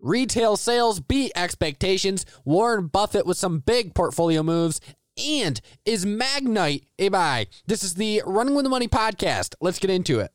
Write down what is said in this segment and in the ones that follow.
Retail sales beat expectations. Warren Buffett with some big portfolio moves. And is Magnite a buy? This is the Running with the Money podcast. Let's get into it.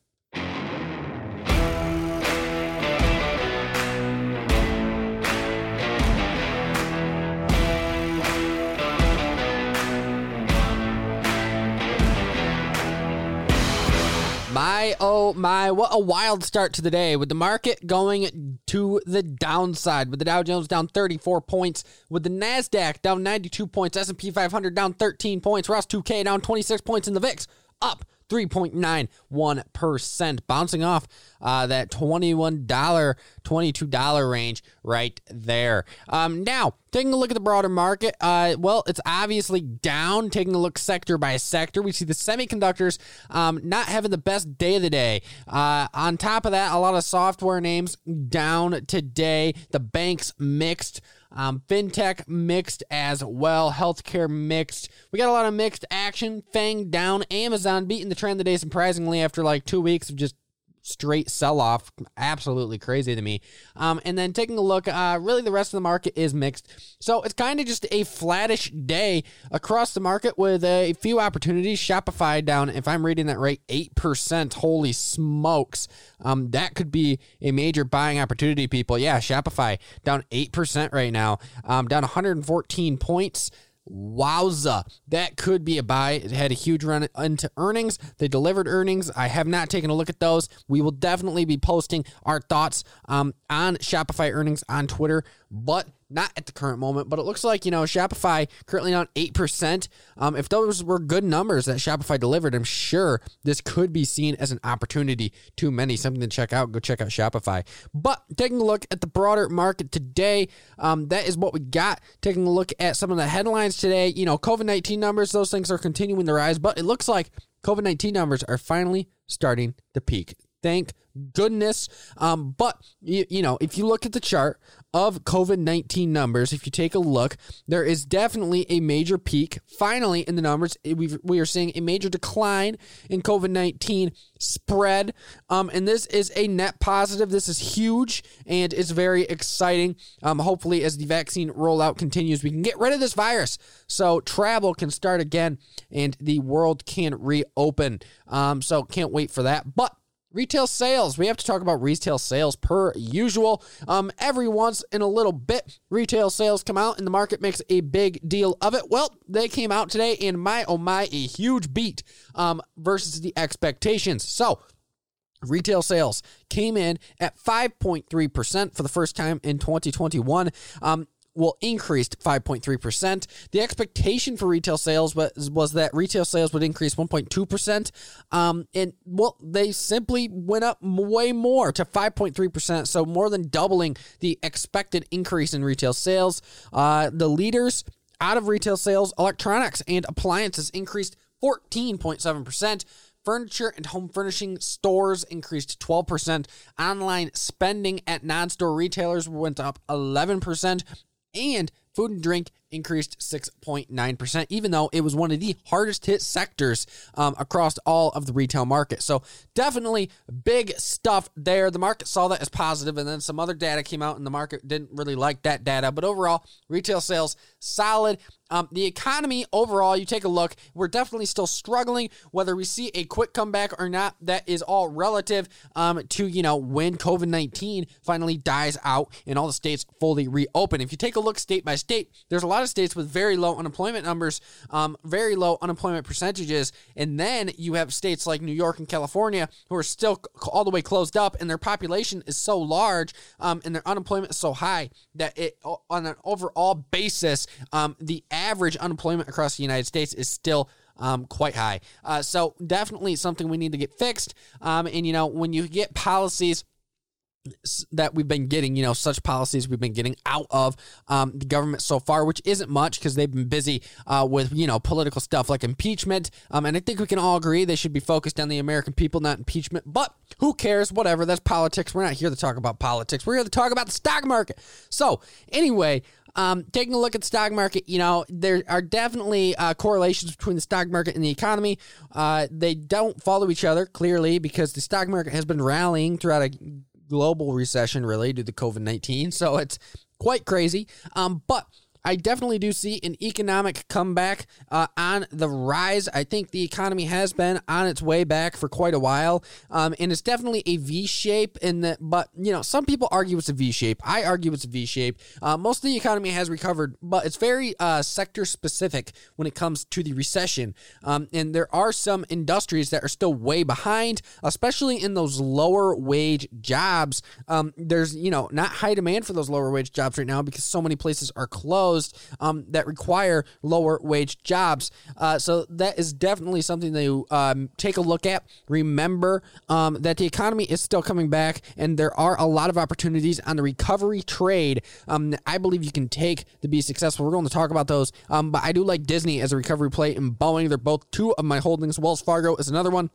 My oh my, what a wild start to the day. With the market going to the downside with the Dow Jones down 34 points, with the Nasdaq down 92 points, S&P 500 down 13 points, Russ 2K down 26 points in the VIX up 3.91%, bouncing off uh, that $21, $22 range right there. Um, now, taking a look at the broader market, uh, well, it's obviously down. Taking a look sector by sector, we see the semiconductors um, not having the best day of the day. Uh, on top of that, a lot of software names down today. The banks mixed. Um, fintech mixed as well. Healthcare mixed. We got a lot of mixed action. Fang down. Amazon beating the trend today, surprisingly, after like two weeks of just straight sell off. Absolutely crazy to me. Um, and then taking a look, uh, really the rest of the market is mixed. So it's kind of just a flattish day across the market with a few opportunities. Shopify down, if I'm reading that right, 8%. Holy smokes. Um, that could be a major buying opportunity, people. Yeah, Shopify down 8% right now, um, down 114 points. Wowza. That could be a buy. It had a huge run into earnings. They delivered earnings. I have not taken a look at those. We will definitely be posting our thoughts um, on Shopify earnings on Twitter, but not at the current moment. But it looks like, you know, Shopify currently down 8%. Um, if those were good numbers that Shopify delivered, I'm sure this could be seen as an opportunity. Too many, something to check out. Go check out Shopify. But taking a look at the broader market today, um, that is what we got. Taking a look at some of the headlines today, you know, COVID 19 numbers, those things are continuing to rise, but it looks like COVID 19 numbers are finally starting to peak. Thank goodness. Um, but you, you know, if you look at the chart of COVID 19 numbers, if you take a look, there is definitely a major peak finally in the numbers. we we are seeing a major decline in COVID 19 spread. Um, and this is a net positive. This is huge and it's very exciting. Um, hopefully, as the vaccine rollout continues, we can get rid of this virus so travel can start again and the world can reopen. Um, so can't wait for that. But Retail sales. We have to talk about retail sales per usual. Um, every once in a little bit, retail sales come out and the market makes a big deal of it. Well, they came out today, and my oh my, a huge beat um, versus the expectations. So, Retail sales came in at 5.3% for the first time in 2021. Um, will increase 5.3%. The expectation for retail sales was, was that retail sales would increase 1.2%. Um, and well, they simply went up way more to 5.3%. So more than doubling the expected increase in retail sales. Uh, the leaders out of retail sales, electronics and appliances increased 14.7%. Furniture and home furnishing stores increased 12%. Online spending at non store retailers went up 11% and food and drink increased 6.9%, even though it was one of the hardest hit sectors um, across all of the retail market. So, definitely big stuff there. The market saw that as positive, and then some other data came out, and the market didn't really like that data. But overall, retail sales solid. Um, the economy overall, you take a look, we're definitely still struggling. Whether we see a quick comeback or not, that is all relative um, to, you know, when COVID 19 finally dies out and all the states fully reopen. If you take a look state by state, there's a lot of states with very low unemployment numbers, um, very low unemployment percentages. And then you have states like New York and California who are still all the way closed up, and their population is so large um, and their unemployment is so high that it, on an overall basis, um, the average unemployment across the United States is still um, quite high. Uh, so definitely something we need to get fixed. Um, and you know, when you get policies that we've been getting, you know, such policies we've been getting out of um, the government so far, which isn't much because they've been busy uh, with, you know, political stuff like impeachment. Um, and I think we can all agree they should be focused on the American people, not impeachment. But who cares? Whatever. That's politics. We're not here to talk about politics. We're here to talk about the stock market. So, anyway, um, taking a look at the stock market, you know, there are definitely uh, correlations between the stock market and the economy. Uh, they don't follow each other clearly because the stock market has been rallying throughout a global recession related to the COVID 19. So it's quite crazy. Um, but I definitely do see an economic comeback uh, on the rise. I think the economy has been on its way back for quite a while, um, and it's definitely a V shape. In that, but you know, some people argue it's a V shape. I argue it's a V shape. Uh, most of the economy has recovered, but it's very uh, sector specific when it comes to the recession. Um, and there are some industries that are still way behind, especially in those lower wage jobs. Um, there's you know not high demand for those lower wage jobs right now because so many places are closed um, that require lower wage jobs. Uh, so that is definitely something to um, take a look at. Remember um, that the economy is still coming back, and there are a lot of opportunities on the recovery trade um, that I believe you can take to be successful. We're going to talk about those, um, but I do like Disney as a recovery play and Boeing. They're both two of my holdings. Wells Fargo is another one.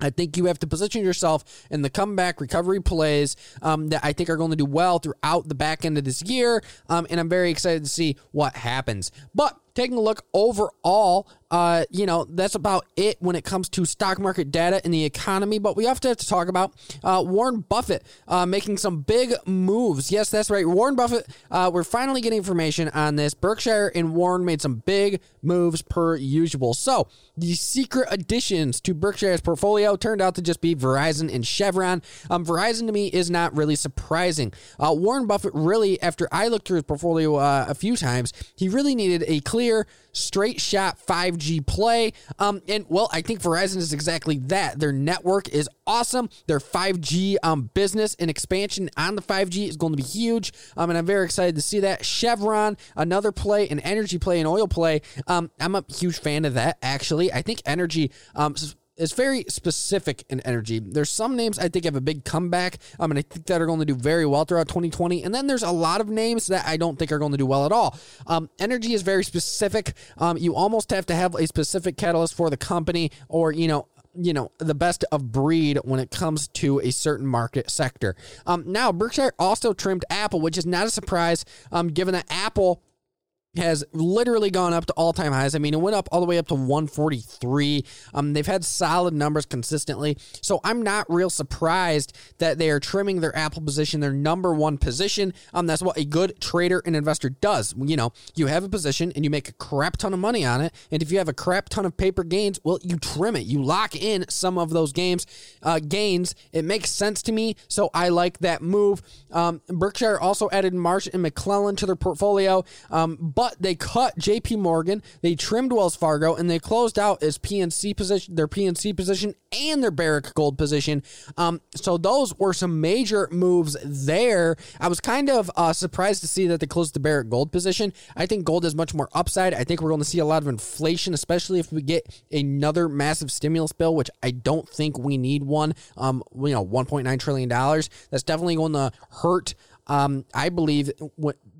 I think you have to position yourself in the comeback recovery plays um, that I think are going to do well throughout the back end of this year. Um, and I'm very excited to see what happens. But taking a look overall, uh, you know, that's about it when it comes to stock market data and the economy. But we to have to talk about uh, Warren Buffett uh, making some big moves. Yes, that's right. Warren Buffett, uh, we're finally getting information on this. Berkshire and Warren made some big moves per usual. So the secret additions to Berkshire's portfolio turned out to just be Verizon and Chevron. Um, Verizon to me is not really surprising. Uh, Warren Buffett really, after I looked through his portfolio uh, a few times, he really needed a clear clear, straight shot 5G play. Um, and well, I think Verizon is exactly that. Their network is awesome. Their 5G um, business and expansion on the 5G is going to be huge. Um, and I'm very excited to see that. Chevron, another play, an energy play, an oil play. Um, I'm a huge fan of that, actually. I think energy. Um, is very specific in energy. There's some names I think have a big comeback, I mean, I think that are going to do very well throughout 2020. And then there's a lot of names that I don't think are going to do well at all. Um, energy is very specific. Um, you almost have to have a specific catalyst for the company, or you know, you know the best of breed when it comes to a certain market sector. Um, now Berkshire also trimmed Apple, which is not a surprise, um, given that Apple has literally gone up to all-time highs. I mean, it went up all the way up to 143. Um, they've had solid numbers consistently, so I'm not real surprised that they are trimming their Apple position, their number one position. Um, that's what a good trader and investor does. You know, you have a position and you make a crap ton of money on it, and if you have a crap ton of paper gains, well, you trim it. You lock in some of those games uh, gains. It makes sense to me, so I like that move. Um, Berkshire also added Marsh and McLennan to their portfolio, um, but they cut JP Morgan, they trimmed Wells Fargo, and they closed out PNC position, their PNC position and their Barrick Gold position. Um, so those were some major moves there. I was kind of uh, surprised to see that they closed the Barrick Gold position. I think gold is much more upside. I think we're going to see a lot of inflation, especially if we get another massive stimulus bill, which I don't think we need one. Um, you know, 1.9 trillion dollars. That's definitely going to hurt um, I believe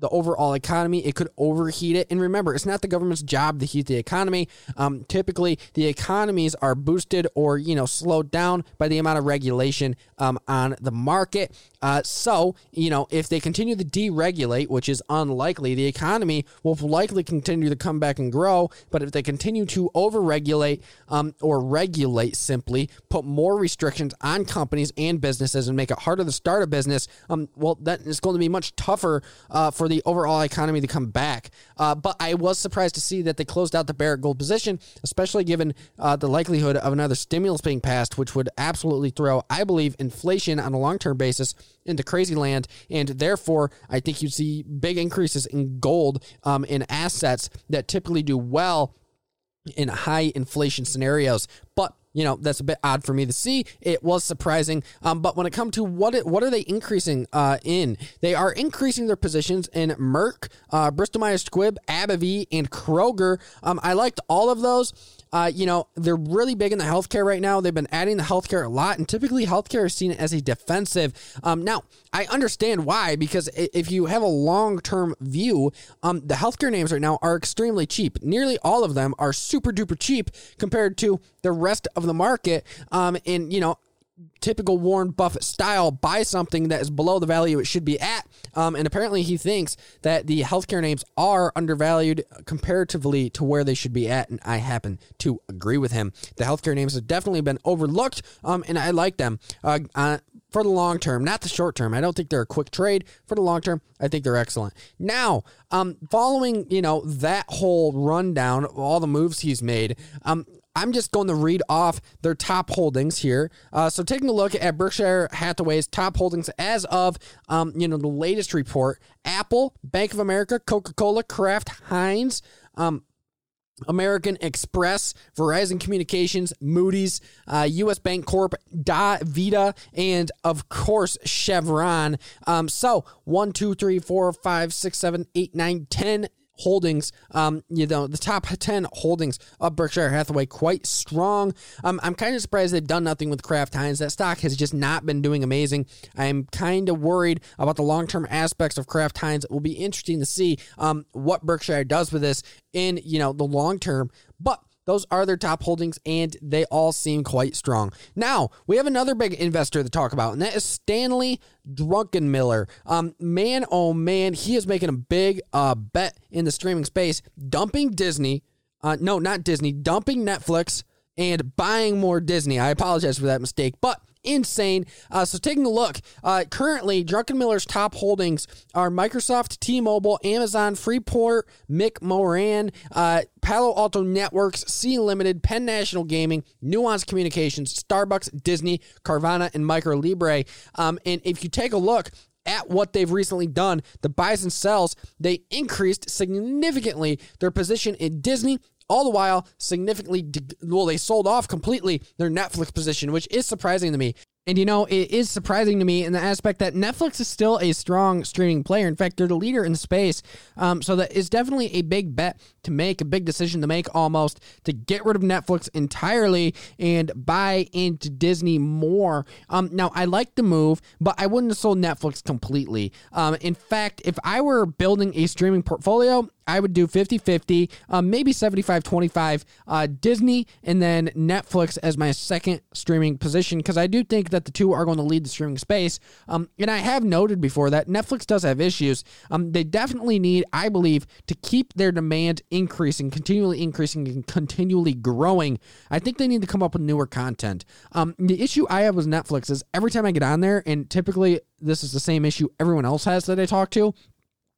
the overall economy, it could overheat it. And remember, it's not the government's job to heat the economy. Um, typically, the economies are boosted or you know slowed down by the amount of regulation um, on the market. Uh, so you know if they continue to deregulate, which is unlikely, the economy will likely continue to come back and grow. But if they continue to overregulate um, or regulate, simply put more restrictions on companies and businesses and make it harder to start a business, um, well, that is going to be much tougher uh, for the overall economy to come back. Uh, but I was surprised to see that they closed out the Barrick Gold position, especially given uh, the likelihood of another stimulus being passed, which would absolutely throw, I believe, inflation on a long term basis into crazy land. And therefore, I think you see big increases in gold um, in assets that typically do well in high inflation scenarios. But you know that's a bit odd for me to see. It was surprising, um, but when it comes to what it, what are they increasing uh, in? They are increasing their positions in Merck, uh, Bristol Myers Squibb, AbbVie, and Kroger. Um, I liked all of those. Uh, you know, they're really big in the healthcare right now. They've been adding the healthcare a lot, and typically healthcare is seen as a defensive. Um, now, I understand why, because if you have a long term view, um, the healthcare names right now are extremely cheap. Nearly all of them are super duper cheap compared to the rest of the market. Um, and, you know, typical Warren Buffett style, buy something that is below the value it should be at. Um, and apparently, he thinks that the healthcare names are undervalued comparatively to where they should be at. And I happen to agree with him. The healthcare names have definitely been overlooked, um, and I like them. Uh, uh, for the long term, not the short term. I don't think they're a quick trade. For the long term, I think they're excellent. Now, um, following you know that whole rundown of all the moves he's made, um, I'm just going to read off their top holdings here. Uh, so taking a look at Berkshire Hathaway's top holdings as of um, you know the latest report: Apple, Bank of America, Coca Cola, Kraft, Heinz. Um, American Express, Verizon Communications, Moody's, uh, U.S. Bank Corp, DaVita, and of course Chevron. Um, so one, two, three, four, five, six, seven, eight, nine, ten holdings, um, you know, the top 10 holdings of Berkshire Hathaway quite strong. Um, I'm kind of surprised they've done nothing with Kraft Heinz. That stock has just not been doing amazing. I'm kind of worried about the long term aspects of Kraft Heinz. It will be interesting to see um, what Berkshire does with this in, you know, the long term. But those are their top holdings, and they all seem quite strong. Now, we have another big investor to talk about, and that is Stanley Druckenmiller. Um, man, oh man, he is making a big uh, bet in the streaming space, dumping Disney. Uh, no, not Disney, dumping Netflix and buying more Disney. I apologize for that mistake, but insane. Uh, so taking a look, uh, currently Druckenmiller's top holdings are Microsoft, T-Mobile, Amazon, Freeport, McMoran, uh, Palo Alto Networks, Sea Limited, Penn National Gaming, Nuance Communications, Starbucks, Disney, Carvana, and MercadoLibre. Um, and if you take a look, at what they've recently done, the buys and sells, they increased significantly their position in Disney all the while significantly well they sold off completely their netflix position which is surprising to me and you know, it is surprising to me in the aspect that Netflix is still a strong streaming player. In fact, they're the leader in the space. Um, so that is definitely a big bet to make, a big decision to make almost to get rid of Netflix entirely and buy into Disney more. Um, now, I like the move, but I wouldn't have sold Netflix completely. Um, in fact, if I were building a streaming portfolio, I would do 50 50, um, maybe 75 25 uh, Disney and then Netflix as my second streaming position because I do think that the two are going to lead the streaming space. Um, and I have noted before that Netflix does have issues. Um, they definitely need, I believe, to keep their demand increasing, continually increasing, and continually growing. I think they need to come up with newer content. Um, the issue I have with Netflix is every time I get on there, and typically this is the same issue everyone else has that I talk to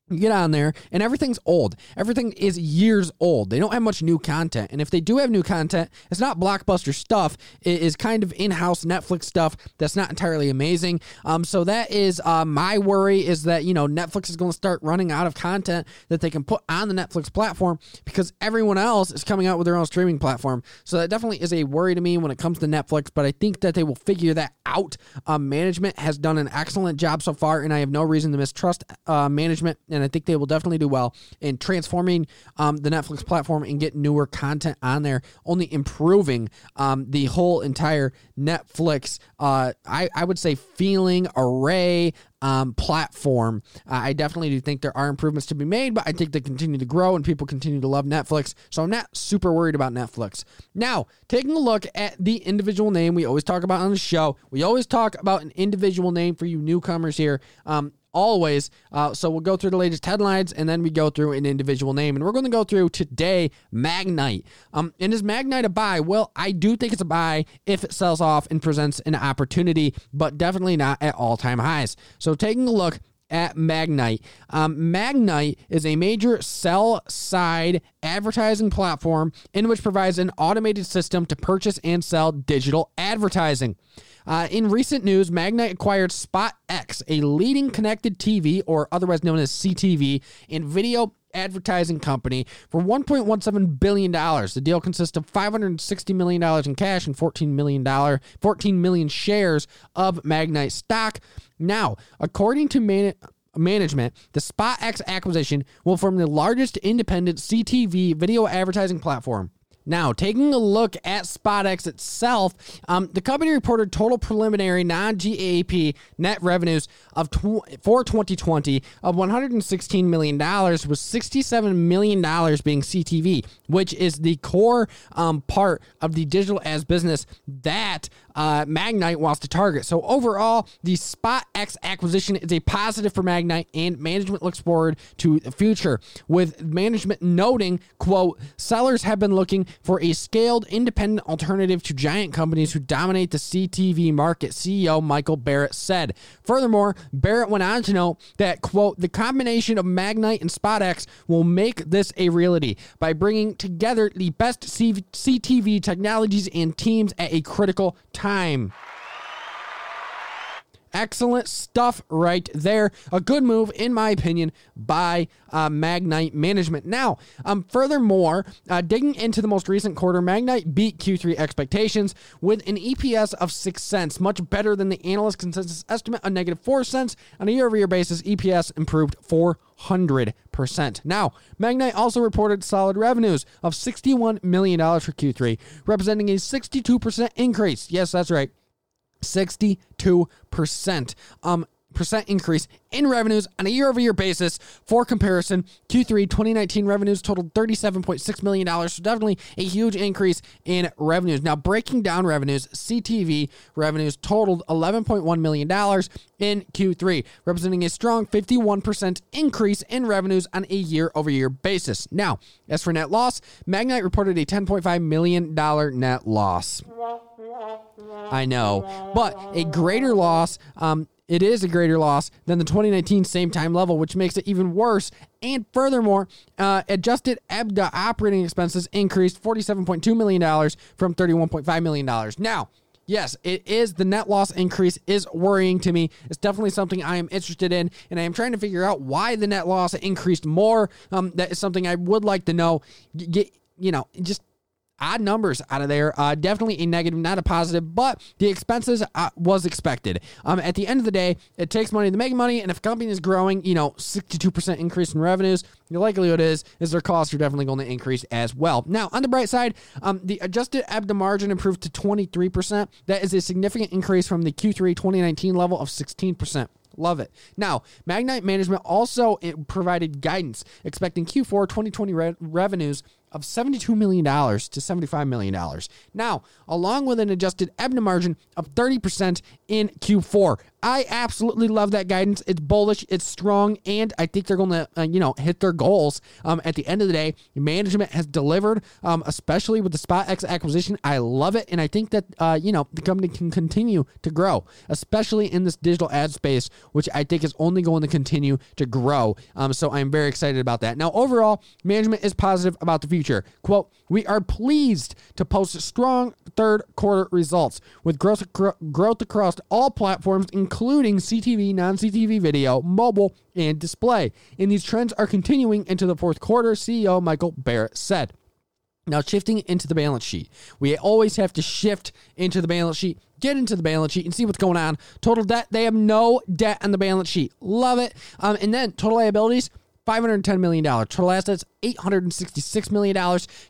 you get on there and everything's old. Everything is years old. They don't have much new content. And if they do have new content, it's not blockbuster stuff. It is kind of in-house Netflix stuff that's not entirely amazing. Um, so that is uh, my worry is that, you know, Netflix is going to start running out of content that they can put on the Netflix platform because everyone else is coming out with their own streaming platform. So that definitely is a worry to me when it comes to Netflix, but I think that they will figure that out. Um, management has done an excellent job so far, and I have no reason to mistrust uh, management and I think they will definitely do well in transforming um, the Netflix platform and get newer content on there, only improving um, the whole entire Netflix. Uh, I I would say feeling array um, platform. Uh, I definitely do think there are improvements to be made, but I think they continue to grow and people continue to love Netflix. So I'm not super worried about Netflix. Now, taking a look at the individual name we always talk about on the show, we always talk about an individual name for you newcomers here. Um, always. Uh, so we'll go through the latest headlines and then we go through an individual name. And we're going to go through today Magnite. Um, and is Magnite a buy? Well, I do think it's a buy if it sells off and presents an opportunity, but definitely not at all time highs. So taking a look at Magnite. Um, Magnite is a major sell side advertising platform in which provides an automated system to purchase and sell digital advertising. Uh, in recent news, Magnite acquired SpotX, a leading connected TV, or otherwise known as CTV, and video advertising company for $1.17 billion. The deal consists of $560 million in cash and $14 million, 14 million shares of Magnite stock. Now, according to man- management, the SpotX acquisition will form the largest independent CTV video advertising platform. Now, taking a look at SpotX itself, um, the company reported total preliminary non-GAAP net revenues of tw- for 2020 of 116 million dollars, with 67 million dollars being CTV, which is the core um, part of the digital ads business that uh, Magnite wants to target. So overall, the SpotX acquisition is a positive for Magnite, and management looks forward to the future. With management noting, "quote Sellers have been looking for a scaled, independent alternative to giant companies who dominate the CTV market." CEO Michael Barrett said. Furthermore, Barrett went on to note that "quote The combination of Magnite and SpotX will make this a reality by bringing together the best CTV technologies and teams at a critical time." Excellent stuff right there. A good move, in my opinion, by uh, Magnite Management. Now, um, furthermore, uh, digging into the most recent quarter, Magnite beat Q3 expectations with an EPS of 6 cents, much better than the analyst consensus estimate of negative 4 cents. On a year over year basis, EPS improved 400%. Now, Magnite also reported solid revenues of $61 million for Q3, representing a 62% increase. Yes, that's right. 62% um percent increase in revenues on a year-over-year basis. For comparison, Q3 2019 revenues totaled $37.6 million, so definitely a huge increase in revenues. Now, breaking down revenues, CTV revenues totaled $11.1 million in Q3, representing a strong 51% increase in revenues on a year-over-year basis. Now, as for net loss, Magnite reported a $10.5 million net loss. I know, but a greater loss um, it is a greater loss than the 2019 same time level, which makes it even worse. And furthermore, uh, adjusted EBITDA operating expenses increased $47.2 million from $31.5 million. Now, yes, it is the net loss increase is worrying to me. It's definitely something I am interested in, and I am trying to figure out why the net loss increased more. Um, that is something I would like to know. Get, you know, just odd numbers out of there. Uh, definitely a negative, not a positive, but the expenses uh, was expected. Um, at the end of the day, it takes money to make money, and if a company is growing, you know, 62% increase in revenues, the likelihood is is their costs are definitely going to increase as well. Now, on the bright side, um, the adjusted EBITDA margin improved to 23%. That is a significant increase from the Q3 2019 level of 16%. Love it. Now, Magnite Management also eh, provided guidance expecting Q4 2020 re- revenues of $72 million to $75 million. Now, along with an adjusted EBITDA margin of 30% in Q4. I absolutely love that guidance. It's bullish, it's strong, and I think they're going to, uh, you know, hit their goals. Um, at the end of the day, management has delivered, um, especially with the SpotX acquisition. I love it, and I think that, uh, you know, the company can continue to grow, especially in this digital ad space, which I think is only going to continue to grow. Um, so I'm very excited about that. Now, overall, management is positive about the future. Quote, we are pleased to post strong third quarter results with growth, growth across all platforms, including CTV, non CTV video, mobile, and display. And these trends are continuing into the fourth quarter, CEO Michael Barrett said. Now, shifting into the balance sheet, we always have to shift into the balance sheet, get into the balance sheet, and see what's going on. Total debt, they have no debt on the balance sheet. Love it. Um, and then total liabilities, $510 million. Total assets, $866 million.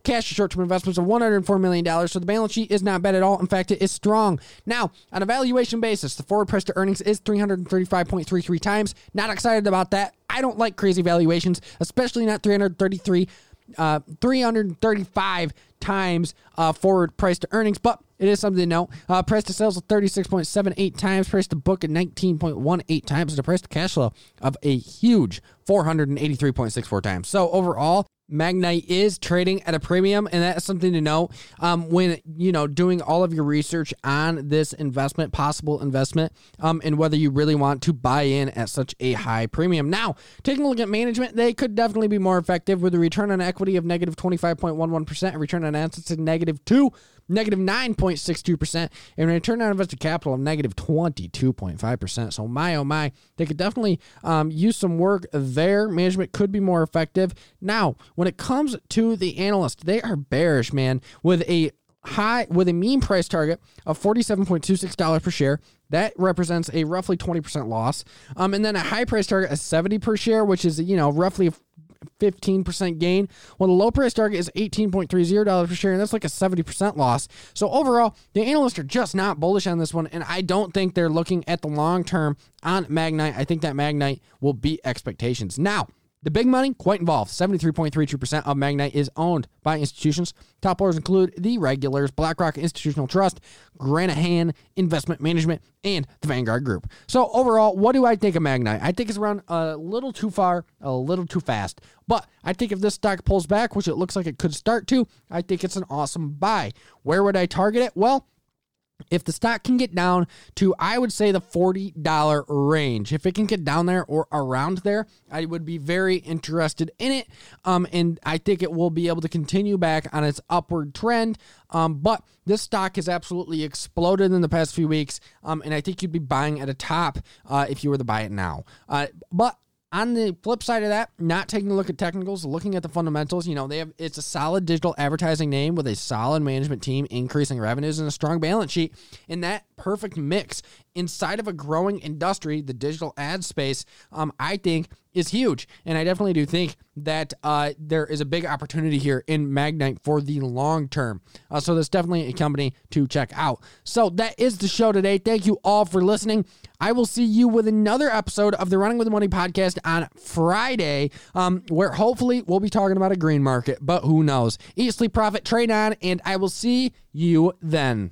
Cash and short term investments of $104 million. So the balance sheet is not bad at all. In fact, it is strong. Now, on a valuation basis, the forward price to earnings is 335.33 times. Not excited about that. I don't like crazy valuations, especially not 333 uh, 335 times uh, forward price to earnings, but it is something to note. Uh, price to sales of 36.78 times, price to book at 19.18 times, and a price to cash flow of a huge 483.64 times. So overall, Magnite is trading at a premium, and that's something to know um, when you know doing all of your research on this investment, possible investment, um, and whether you really want to buy in at such a high premium. Now, taking a look at management, they could definitely be more effective with a return on equity of negative twenty five point one one percent, return on assets of negative two negative 9.62%, and return on invested capital of negative 22.5%. So, my oh my, they could definitely um, use some work there. Management could be more effective. Now, when it comes to the analyst, they are bearish, man, with a high with a mean price target of $47.26 per share. That represents a roughly 20% loss. Um, and then a high price target of 70 per share, which is, you know, roughly 15% gain. Well, the low price target is $18.30 per share, and that's like a 70% loss. So overall, the analysts are just not bullish on this one, and I don't think they're looking at the long term on Magnite. I think that Magnite will beat expectations. Now, The big money, quite involved. 73.32% of Magnite is owned by institutions. Top players include the regulars, BlackRock Institutional Trust, Granahan Investment Management, and the Vanguard Group. So, overall, what do I think of Magnite? I think it's around a little too far, a little too fast. But I think if this stock pulls back, which it looks like it could start to, I think it's an awesome buy. Where would I target it? Well, if the stock can get down to i would say the $40 range if it can get down there or around there i would be very interested in it. Um, and i think it will be able to continue back on its upward trend. Um, but this stock has absolutely exploded in the past few weeks. Um, and i think you'd be buying at a top uh, if you were to buy it now. Uh, but on the flip side of that, not taking a look at technicals, looking at the fundamentals, you know, they have it's a solid digital advertising name with a solid management team, increasing revenues and a strong balance sheet. In that perfect mix inside of a growing industry, the digital ad space, um, I think is huge. And I definitely do think that uh, there is a big opportunity here in Magnite for the long term. Uh, so that's definitely a company to check out. So that is the show today. Thank you all for listening. I will see you with another episode of the Running with Money podcast on Friday, um, where hopefully we'll be talking about a green market, but who knows? Eat, sleep, profit, trade on, and I will see you then.